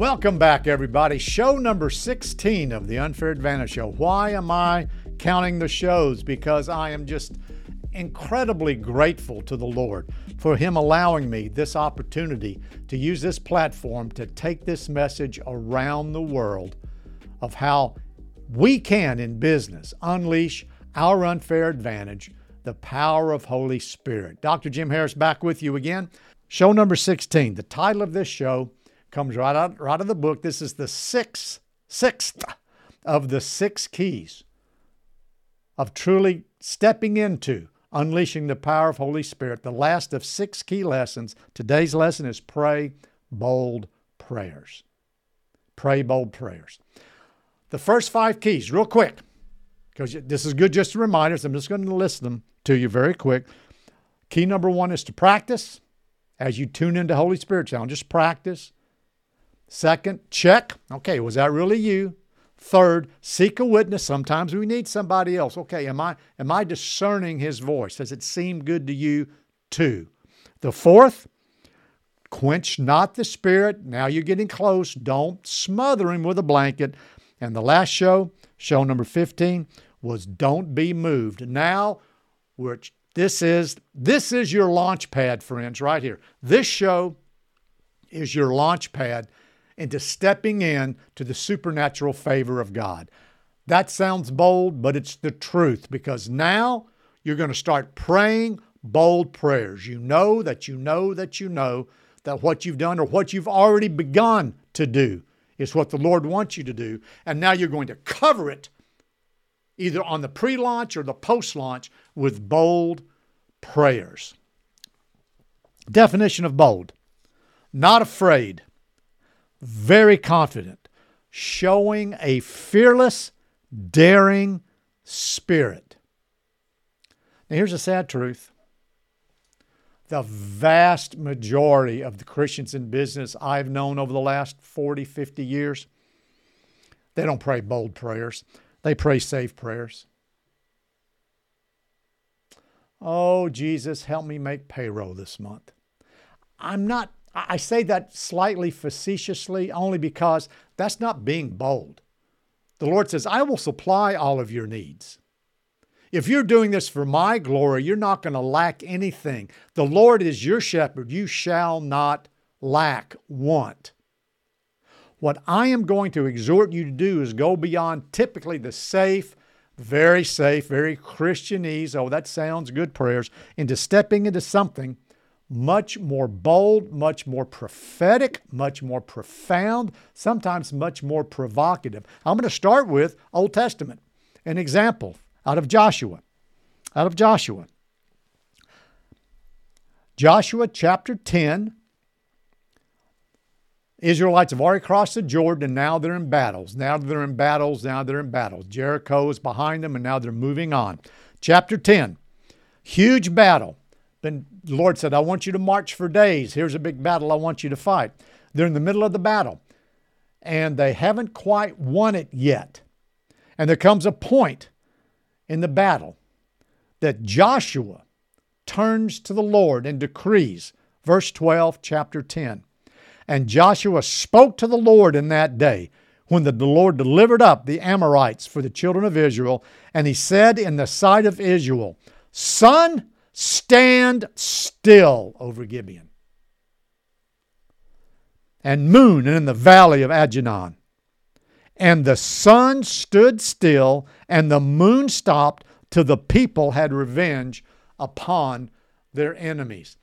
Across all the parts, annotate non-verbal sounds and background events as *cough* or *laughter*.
Welcome back, everybody. Show number 16 of the Unfair Advantage Show. Why am I counting the shows? Because I am just incredibly grateful to the Lord for Him allowing me this opportunity to use this platform to take this message around the world of how we can, in business, unleash our unfair advantage, the power of Holy Spirit. Dr. Jim Harris back with you again. Show number 16. The title of this show comes right out, right of the book. This is the sixth, sixth of the six keys of truly stepping into unleashing the power of Holy Spirit. The last of six key lessons. Today's lesson is pray bold prayers. Pray bold prayers. The first five keys, real quick, because this is good just a reminder. So I'm just going to list them to you very quick. Key number one is to practice as you tune into Holy Spirit sound. Just practice. Second, check. Okay, was that really you? Third, seek a witness. Sometimes we need somebody else. Okay, am I am I discerning his voice? Does it seem good to you too? The fourth, quench not the spirit. Now you're getting close. Don't smother him with a blanket. And the last show, show number 15, was don't be moved. Now, which this is this is your launch pad, friends, right here. This show is your launch pad into stepping in to the supernatural favor of God. That sounds bold, but it's the truth because now you're going to start praying bold prayers. You know that you know that you know that what you've done or what you've already begun to do is what the Lord wants you to do. And now you're going to cover it either on the pre launch or the post launch with bold prayers. Definition of bold not afraid, very confident, showing a fearless, daring spirit. Now, here's a sad truth the vast majority of the Christians in business I've known over the last 40, 50 years, they don't pray bold prayers. They pray safe prayers. Oh, Jesus, help me make payroll this month. I'm not I say that slightly facetiously only because that's not being bold. The Lord says, I will supply all of your needs. If you're doing this for my glory, you're not going to lack anything. The Lord is your shepherd. You shall not lack want. What I am going to exhort you to do is go beyond typically the safe, very safe, very Christianese, oh, that sounds good prayers, into stepping into something much more bold, much more prophetic, much more profound, sometimes much more provocative. I'm going to start with Old Testament, an example out of Joshua. Out of Joshua. Joshua chapter 10. Israelites have already crossed the Jordan and now they're in battles. Now they're in battles. Now they're in battles. Jericho is behind them and now they're moving on. Chapter 10. Huge battle. Then the Lord said, I want you to march for days. Here's a big battle I want you to fight. They're in the middle of the battle and they haven't quite won it yet. And there comes a point in the battle that Joshua turns to the Lord and decrees. Verse 12, chapter 10. And Joshua spoke to the Lord in that day when the Lord delivered up the Amorites for the children of Israel. And he said in the sight of Israel, Sun, stand still over Gibeon. And moon in the valley of Ajalon. And the sun stood still, and the moon stopped till the people had revenge upon their enemies.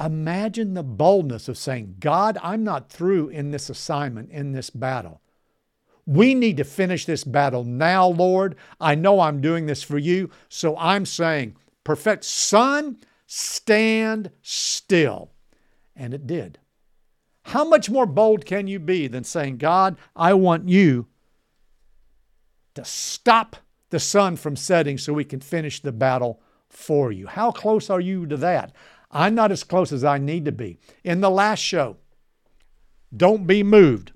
Imagine the boldness of saying, God, I'm not through in this assignment, in this battle. We need to finish this battle now, Lord. I know I'm doing this for you, so I'm saying, perfect sun, stand still. And it did. How much more bold can you be than saying, God, I want you to stop the sun from setting so we can finish the battle for you? How close are you to that? I'm not as close as I need to be. In the last show, don't be moved.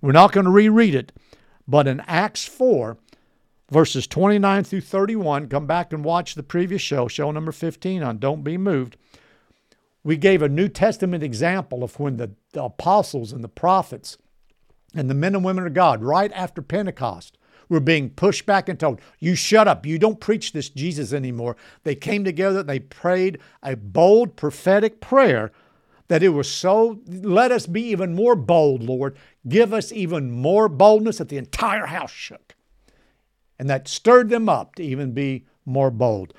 We're not going to reread it, but in Acts 4, verses 29 through 31. Come back and watch the previous show, show number 15 on Don't Be Moved. We gave a New Testament example of when the, apostles and the prophets and the men and women of God, right after Pentecost, were being pushed back and told, You shut up. You don't preach this Jesus anymore. They came together, and they prayed a bold prophetic prayer that it was so, let us be even more bold, Lord. Give us even more boldness that the entire house shook. And that stirred them up to even be more bold.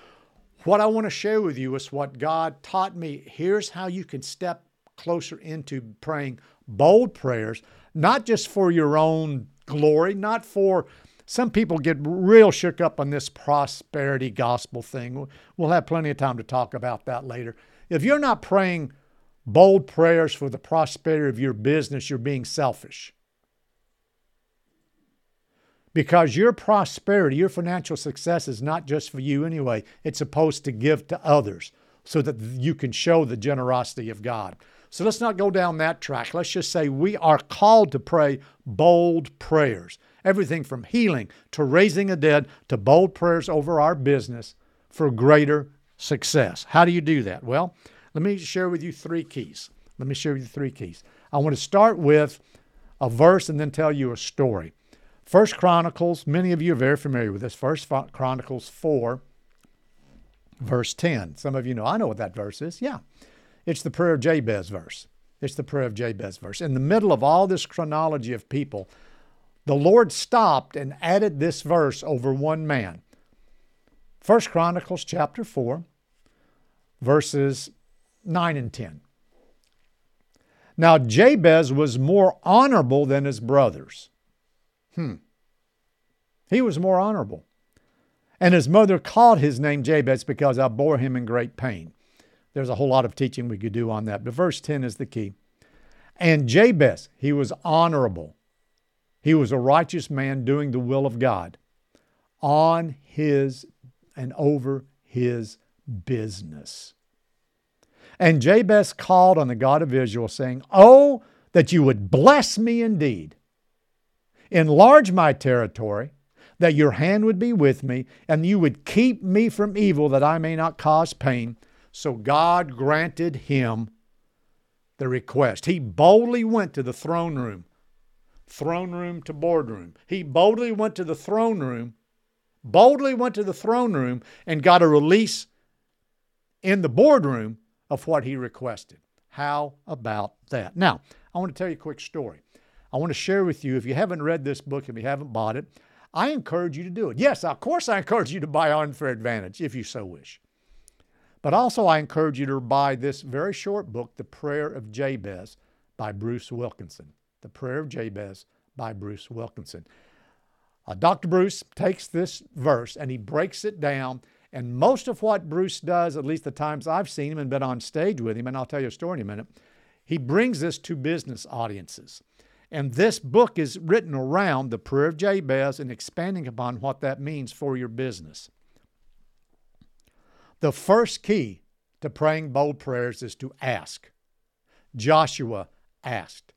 What I want to share with you is what God taught me. Here's how you can step closer into praying bold prayers, not just for your own glory, not for some people get real shook up on this prosperity gospel thing. We'll have plenty of time to talk about that later. If you're not praying bold prayers for the prosperity of your business, you're being selfish. Because your prosperity, your financial success is not just for you anyway, it's supposed to give to others so that you can show the generosity of God. So let's not go down that track. Let's just say we are called to pray bold prayers. Everything from healing to raising a dead to bold prayers over our business for greater success. How do you do that? Well, let me share with you three keys. Let me share with you three keys. I want to start with a verse and then tell you a story. First Chronicles, many of you are very familiar with this. First Chronicles 4, verse 10. Some of you know, I know what that verse is. Yeah. It's the prayer of Jabez verse. It's the prayer of Jabez verse. In the middle of all this chronology of people, the Lord stopped and added this verse over one man. First Chronicles chapter 4, verses 9 and 10. Now Jabez was more honorable than his brothers. Hmm. He was more honorable. And his mother called his name Jabez because I bore him in great pain. There's a whole lot of teaching we could do on that, but verse 10 is the key. And Jabez, he was honorable he was a righteous man doing the will of God on his and over his business. And Jabez called on the God of Israel, saying, Oh, that you would bless me indeed, enlarge my territory, that your hand would be with me, and you would keep me from evil, that I may not cause pain. So God granted him the request. He boldly went to the throne room throne room to boardroom. He boldly went to the throne room, boldly went to the throne room and got a release in the boardroom of what he requested. How about that? Now, I want to tell you a quick story. I want to share with you, if you haven't read this book, if you haven't bought it, I encourage you to do it. Yes, of course, I encourage you to buy Unfair Advantage if you so wish. But also, I encourage you to buy this very short book, The Prayer of Jabez by Bruce Wilkinson. The Prayer of Jabez by Bruce Wilkinson. Uh, Dr. Bruce takes this verse and he breaks it down. And most of what Bruce does, at least the times I've seen him and been on stage with him, and I'll tell you a story in a minute, he brings this to business audiences. And this book is written around the prayer of Jabez and expanding upon what that means for your business. The first key to praying bold prayers is to ask. Joshua asked.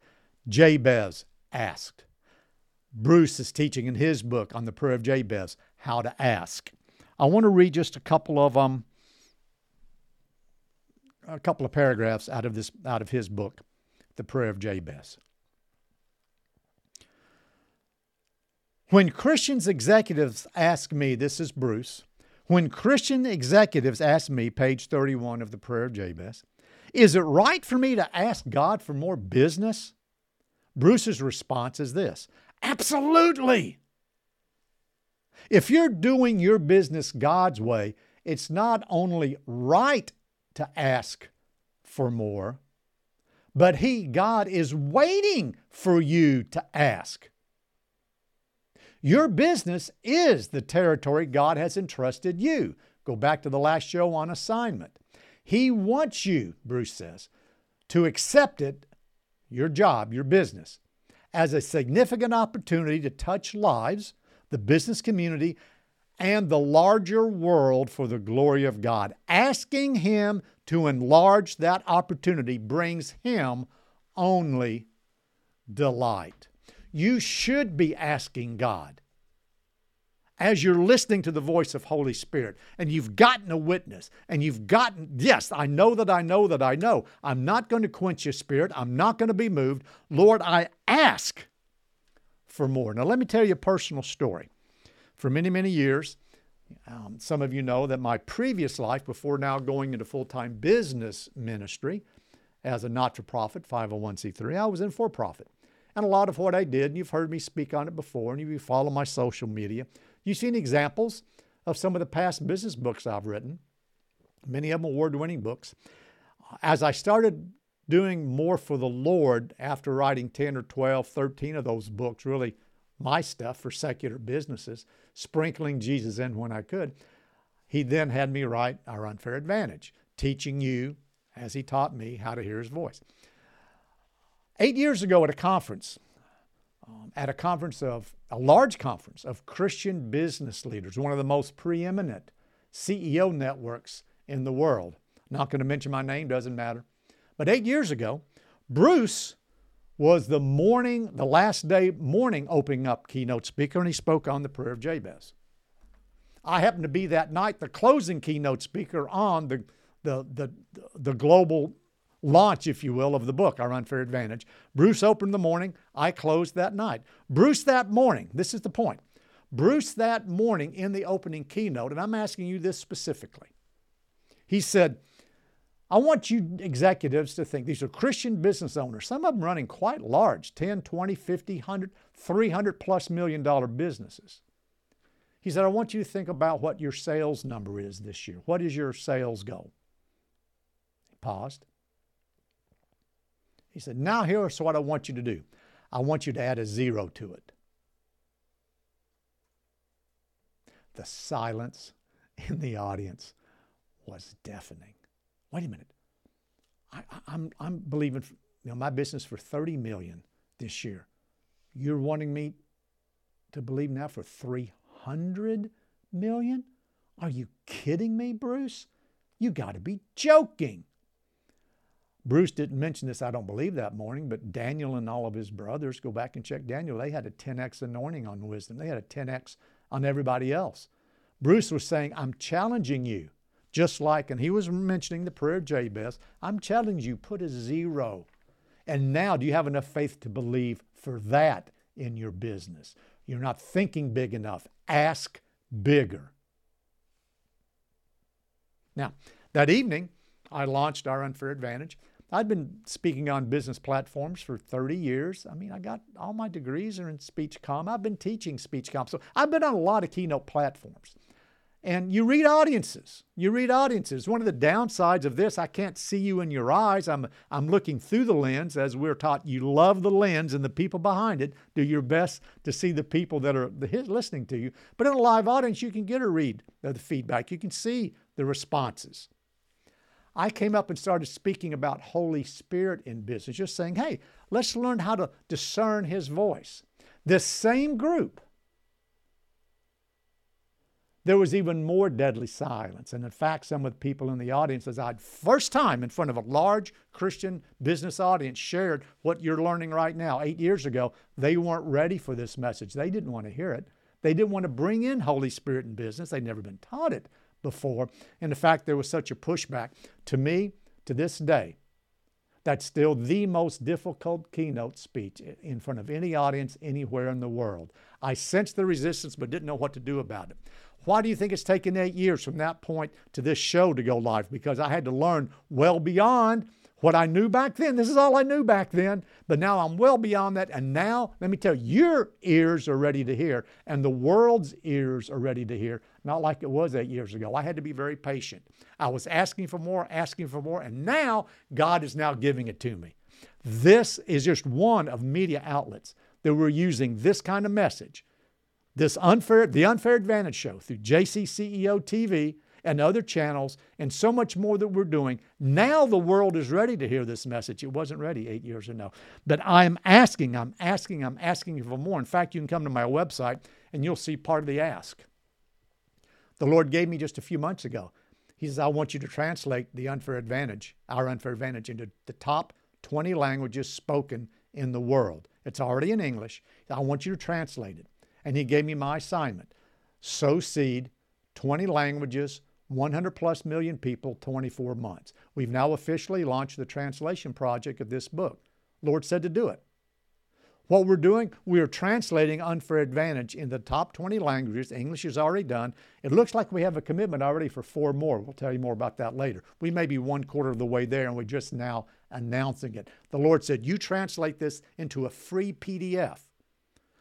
Jabez asked. Bruce is teaching in his book on the prayer of Jabez how to ask. I want to read just a couple of um, a couple of paragraphs out of this out of his book, The Prayer of Jabez. When Christians executives ask me, this is Bruce, when Christian executives ask me, page 31 of the Prayer of Jabez, is it right for me to ask God for more business? Bruce's response is this Absolutely. If you're doing your business God's way, it's not only right to ask for more, but He, God, is waiting for you to ask. Your business is the territory God has entrusted you. Go back to the last show on assignment. He wants you, Bruce says, to accept it your job, your business, as a significant opportunity to touch lives, the business community, and the larger world for the glory of God. Asking Him to enlarge that opportunity brings Him only delight. You should be asking God as you're listening to the voice of Holy Spirit and you've gotten a witness and you've gotten, yes, I know that I know that I know. I'm not going to quench your spirit. I'm not going to be moved. Lord, I ask for more. Now, let me tell you a personal story. For many, many years, um, some of you know that my previous life, before now going into full time business ministry as a not for profit 501c3, I was in for profit. And a lot of what I did, and you've heard me speak on it before, and if you follow my social media, You've seen examples of some of the past business books I've written, many of them award winning books. As I started doing more for the Lord after writing 10 or 12, 13 of those books, really my stuff for secular businesses, sprinkling Jesus in when I could, he then had me write Our Unfair Advantage, teaching you, as he taught me, how to hear his voice. Eight years ago at a conference, um, at a conference of a large conference of Christian business leaders, one of the most preeminent CEO networks in the world. Not going to mention my name, doesn't matter. But eight years ago, Bruce was the morning, the last day morning opening up keynote speaker, and he spoke on the prayer of Jabez. I happened to be that night the closing keynote speaker on the, the, the, the global launch, if you will, of the book, Our Unfair Advantage. Bruce opened the morning. I closed that night. Bruce that morning, this is the point. Bruce that morning in the opening keynote, and I'm asking you this specifically. He said, I want you executives to think these are Christian business owners, some of them running quite large 10, 20, 50, 100, 300 plus million dollar businesses. He said, I want you to think about what your sales number is this year. What is your sales goal? He paused. He said, Now here's what I want you to do I want you to add a zero to it. The silence in the audience was deafening. Wait a minute. I, am I'm, I'm believing you know, my business for 30 million this year. You're wanting me to believe now for 300 million? Are you kidding me, Bruce? You got to be joking. Bruce didn't mention this, I don't believe, that morning, but Daniel and all of his brothers, go back and check Daniel, they had a 10x anointing on wisdom. They had a 10x on everybody else. Bruce was saying, I'm challenging you, just like, and he was mentioning the prayer of Jabez, I'm challenging you, put a zero. And now, do you have enough faith to believe for that in your business? You're not thinking big enough. Ask bigger. Now, that evening, I launched our unfair advantage. I'd been speaking on business platforms for 30 years. I mean, I got all my degrees are in speech comm. I've been teaching speech comm. So I've been on a lot of keynote platforms. And you read audiences. You read audiences. One of the downsides of this, I can't see you in your eyes. I'm, I'm looking through the lens as we're taught. You love the lens and the people behind it. Do your best to see the people that are listening to you. But in a live audience, you can get a read of the feedback. You can see the responses. I came up and started speaking about Holy Spirit in business, just saying, hey, let's learn how to discern His voice. This same group, there was even more deadly silence. And in fact, some of the people in the audience, as I'd first time in front of a large Christian business audience, shared what you're learning right now. Eight years ago, they weren't ready for this message. They didn't want to hear it. They didn't want to bring in Holy Spirit in business. They'd never been taught it before. And the fact there was such a pushback, to me, to this day, that's still the most difficult keynote speech in front of any audience anywhere in the world. I sensed the resistance but didn't know what to do about it. Why do you think it's taken eight years from that point to this show to go live? Because I had to learn well beyond what I knew back then. This is all I knew back then, but now I'm well beyond that. And now, let me tell you, your ears are ready to hear, and the world's ears are ready to hear, not like it was eight years ago. I had to be very patient. I was asking for more, asking for more, and now God is now giving it to me. This is just one of media outlets that we're using this kind of message, this unfair, the unfair advantage show through JCCEO TV and other channels and so much more that we're doing. Now the world is ready to hear this message. It wasn't ready eight years ago. But I'm asking, I'm asking, I'm asking for more. In fact, you can come to my website and you'll see part of the ask. The Lord gave me just a few months ago. He says, I want you to translate the unfair advantage, our unfair advantage, into the top 20 languages spoken in the world. It's already in English. I want you to translate it. And He gave me my assignment sow seed, 20 languages, 100 plus million people, 24 months. We've now officially launched the translation project of this book. Lord said to do it. What we're doing, we are translating Unfair Advantage in the top 20 languages. English is already done. It looks like we have a commitment already for four more. We'll tell you more about that later. We may be one quarter of the way there, and we're just now announcing it. The Lord said, You translate this into a free PDF.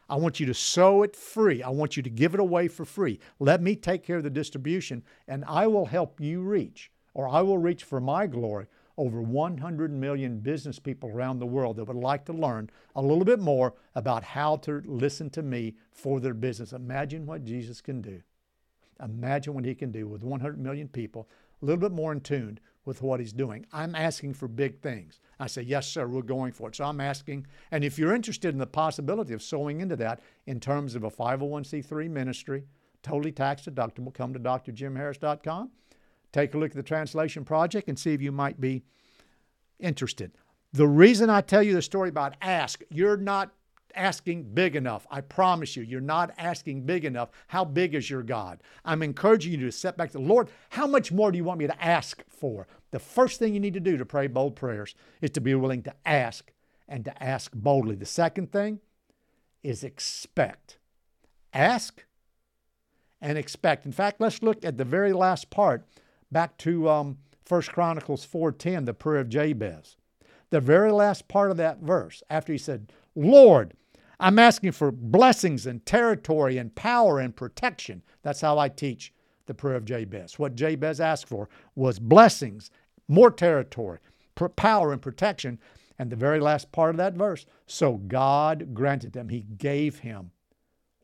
I want you to sow it free. I want you to give it away for free. Let me take care of the distribution, and I will help you reach, or I will reach for my glory, over 100 million business people around the world that would like to learn a little bit more about how to listen to me for their business. Imagine what Jesus can do. Imagine what he can do with 100 million people, a little bit more in tune with what he's doing. I'm asking for big things. I say, Yes, sir, we're going for it. So I'm asking. And if you're interested in the possibility of sowing into that in terms of a 501c3 ministry, totally tax deductible, come to drjimharris.com. Take a look at the translation project and see if you might be interested. The reason I tell you the story about ask, you're not asking big enough. I promise you, you're not asking big enough. How big is your God? I'm encouraging you to step back to the Lord. How much more do you want me to ask for? The first thing you need to do to pray bold prayers is to be willing to ask and to ask boldly. The second thing is expect. Ask and expect. In fact, let's look at the very last part, back to um, 1 Chronicles 4.10, the prayer of Jabez. The very last part of that verse, after he said, Lord, I'm asking for blessings and territory and power and protection. That's how I teach the prayer of Jabez. What Jabez asked for was blessings, more territory, power and protection. And the very last part of that verse, so God granted them. He gave him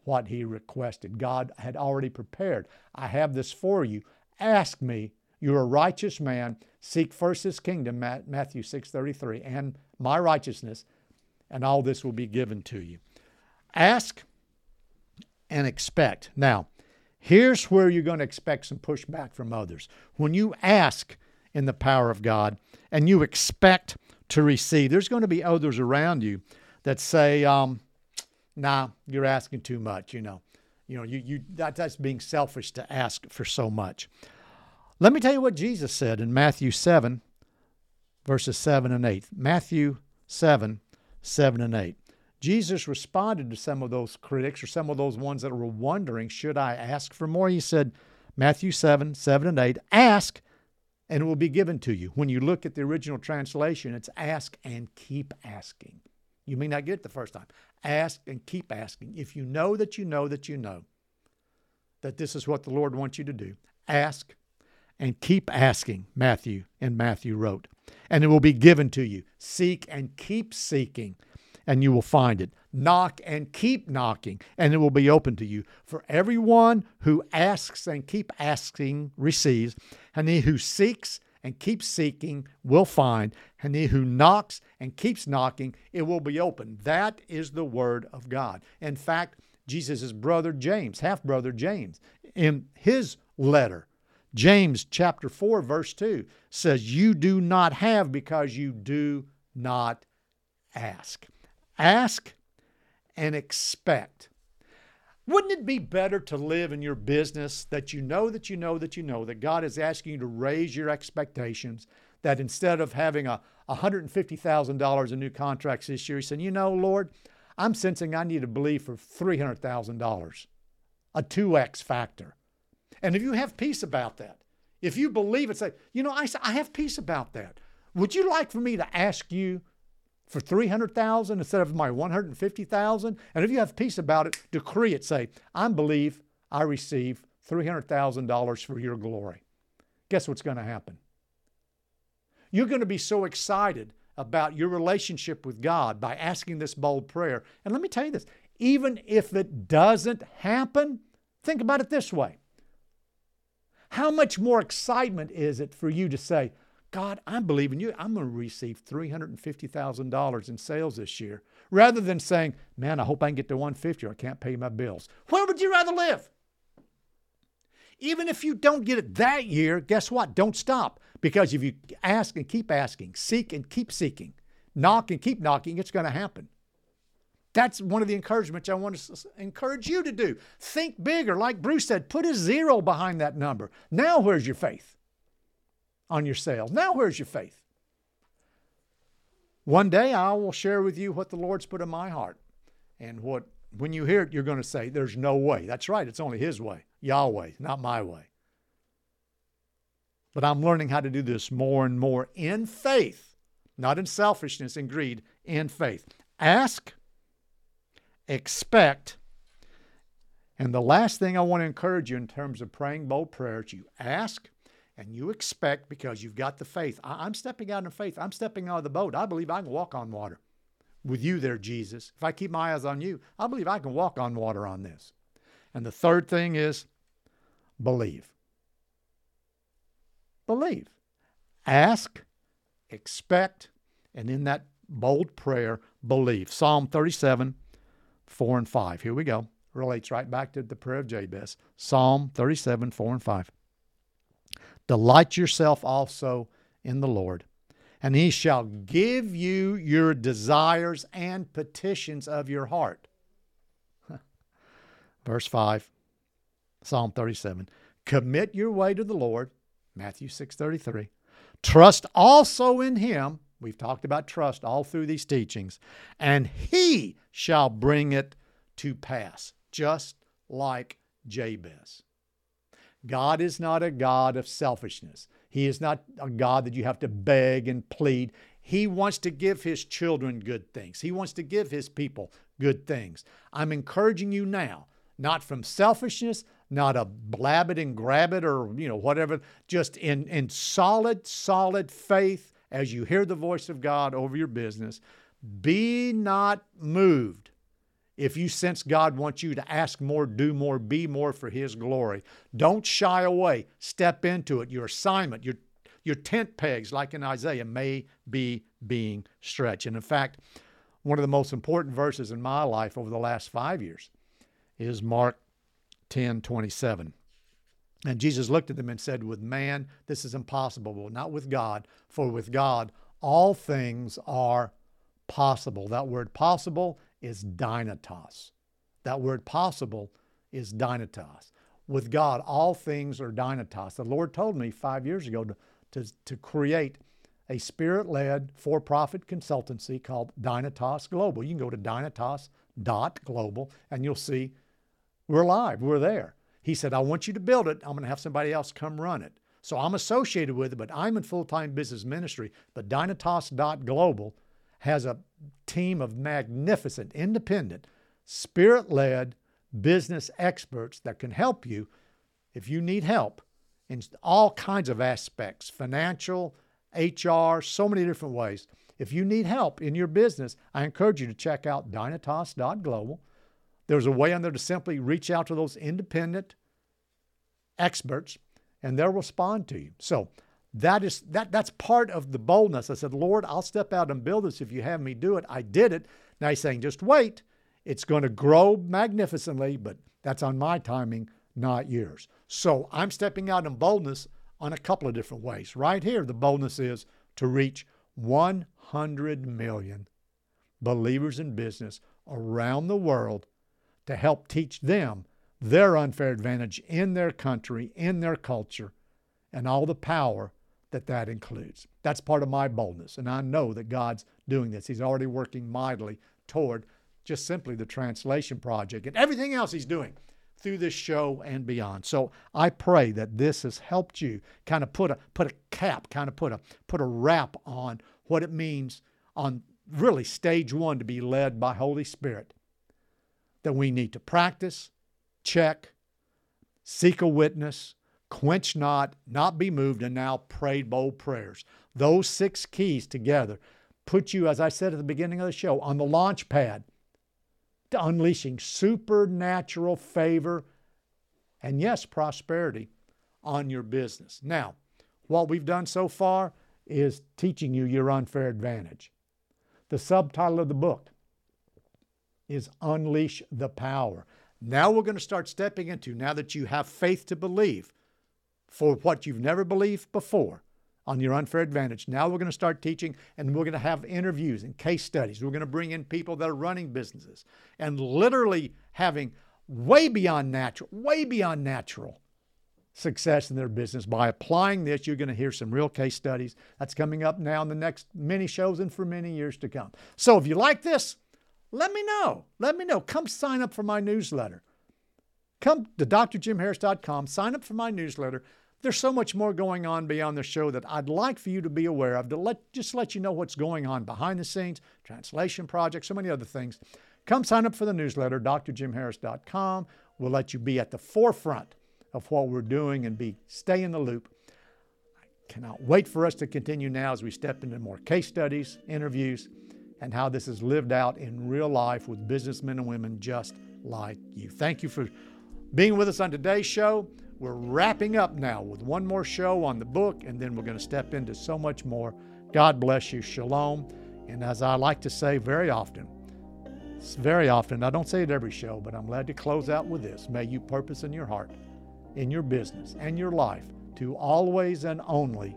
what he requested. God had already prepared. I have this for you. Ask me. You're a righteous man. Seek first his kingdom, Matthew 6:33, and my righteousness, and all this will be given to you. Ask and expect. Now, here's where you're going to expect some pushback from others. When you ask in the power of God and you expect to receive, there's going to be others around you that say, um, "Nah, you're asking too much." You know, you know, you you that, that's being selfish to ask for so much. Let me tell you what Jesus said in Matthew 7, verses 7 and 8. Matthew 7, 7 and 8. Jesus responded to some of those critics or some of those ones that were wondering, should I ask for more? He said, Matthew 7, 7 and 8, ask and it will be given to you. When you look at the original translation, it's ask and keep asking. You may not get it the first time. Ask and keep asking. If you know that you know that you know that this is what the Lord wants you to do, ask and keep asking, Matthew and Matthew wrote, and it will be given to you. Seek and keep seeking and you will find it. Knock and keep knocking, and it will be open to you. For everyone who asks and keep asking receives, and he who seeks and keeps seeking will find, and he who knocks and keeps knocking, it will be open. That is the word of God. In fact, Jesus' brother James, half brother James, in his letter, James chapter 4, verse 2 says, You do not have because you do not ask. Ask and expect. Wouldn't it be better to live in your business that you know that you know that you know that God is asking you to raise your expectations? That instead of having a $150,000 in new contracts this year, you said, you know, Lord, I'm sensing I need to believe for $300,000, a 2x factor. And if you have peace about that, if you believe it, say, you know, I, I have peace about that. Would you like for me to ask you for 300,000 instead of my 150,000? And if you have peace about it, decree it. Say, I believe I receive $300,000 for your glory. Guess what's going to happen? You're going to be so excited about your relationship with God by asking this bold prayer. And let me tell you this even if it doesn't happen, think about it this way. How much more excitement is it for you to say, God, I'm believing you. I'm going to receive $350,000 in sales this year, rather than saying, man, I hope I can get to 150 or I can't pay my bills. Where would you rather live? Even if you don't get it that year, guess what? Don't stop. Because if you ask and keep asking, seek and keep seeking, knock and keep knocking, it's going to happen. That's one of the encouragements I want to encourage you to do. Think bigger. Like Bruce said, put a zero behind that number. Now, where's your faith on your sales? Now, where's your faith? One day I will share with you what the Lord's put in my heart. And what, when you hear it, you're going to say, There's no way. That's right. It's only His way, Yahweh, not my way. But I'm learning how to do this more and more in faith, not in selfishness and greed, in faith. Ask, expect, and the last thing I want to encourage you in terms of praying bold prayers, you ask, and you expect because you've got the faith. I, am stepping out in faith. I'm stepping out of the boat. I believe I can walk on water with you there, Jesus. If I keep my eyes on you, I believe I can walk on water on this. And the third thing is believe. Believe. Ask, expect, and in that bold prayer, believe. Psalm 37, 4 and 5. Here we go. Relates right back to the prayer of Jabez. Psalm 37, 4 and 5. Delight yourself also in the Lord, and he shall give you your desires and petitions of your heart. *laughs* Verse 5, Psalm 37. Commit your way to the Lord, Matthew 6:33. Trust also in him. We've talked about trust all through these teachings, and he shall bring it to pass, just like Jabez. God is not a God of selfishness. He is not a God that you have to beg and plead. He wants to give his children good things. He wants to give his people good things. I'm encouraging you now, not from selfishness, not a blab it and grab it or, you know, whatever, just in, in solid, solid faith as you hear the voice of God over your business. Be not moved if you sense God wants you to ask more, do more, be more for His glory, don't shy away. Step into it. Your assignment, your, your tent pegs, like in Isaiah, may be being stretched. And in fact, one of the most important verses in my life over the last five years is Mark 10 27. And Jesus looked at them and said, With man, this is impossible, but not with God, for with God, all things are possible. That word possible is dynatos. That word possible is dynatos. With God, all things are dynatos. The Lord told me five years ago to, to, to create a spirit led for profit consultancy called Dynatos Global. You can go to dynatos.global and you'll see we're live, we're there. He said, I want you to build it. I'm going to have somebody else come run it. So I'm associated with it, but I'm in full time business ministry. But Dynatos.global has a team of magnificent, independent, spirit led business experts that can help you if you need help in all kinds of aspects financial, HR, so many different ways. If you need help in your business, I encourage you to check out dynatos.global. There's a way on there to simply reach out to those independent experts and they'll respond to you. So that is that that's part of the boldness. I said, Lord, I'll step out and build this if you have me do it. I did it. Now he's saying, just wait. It's going to grow magnificently, but that's on my timing, not yours. So I'm stepping out in boldness on a couple of different ways. Right here, the boldness is to reach 100 million believers in business around the world to help teach them their unfair advantage in their country, in their culture, and all the power that that includes. That's part of my boldness. And I know that God's doing this. He's already working mightily toward just simply the translation project and everything else He's doing through this show and beyond. So I pray that this has helped you kind of put a put a cap, kind of put a put a wrap on what it means on really stage 1 to be led by Holy Spirit. That we need to practice, check, seek a witness, quench not, not be moved, and now pray bold prayers. Those six keys together put you, as I said at the beginning of the show, on the launch pad to unleashing supernatural favor and, yes, prosperity on your business. Now, what we've done so far is teaching you your unfair advantage. The subtitle of the book is Unleash the Power. Now we're going to start stepping into, now that you have faith to believe, for what you've never believed before on your unfair advantage. Now we're going to start teaching and we're going to have interviews and case studies. We're going to bring in people that are running businesses and literally having way beyond natural, way beyond natural success in their business. By applying this, you're going to hear some real case studies. That's coming up now in the next many shows and for many years to come. So if you like this, let me know. Let me know. Come sign up for my newsletter. Come to drjimharris.com, sign up for my newsletter. There's so much more going on beyond the show that I'd like for you to be aware of to let just let you know what's going on behind the scenes, translation projects, so many other things. Come sign up for the newsletter, drjimharris.com. We'll let you be at the forefront of what we're doing and be stay in the loop. I cannot wait for us to continue now as we step into more case studies, interviews, and how this is lived out in real life with businessmen and women just like you. Thank you for being with us on today's show. We're wrapping up now with one more show on the book, and then we're going to step into so much more. God bless you. Shalom. And as I like to say very often, very often, I don't say it every show, but I'm glad to close out with this. May you purpose in your heart, in your business, and your life to always and only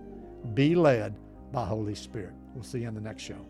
be led by Holy Spirit. We'll see you in the next show.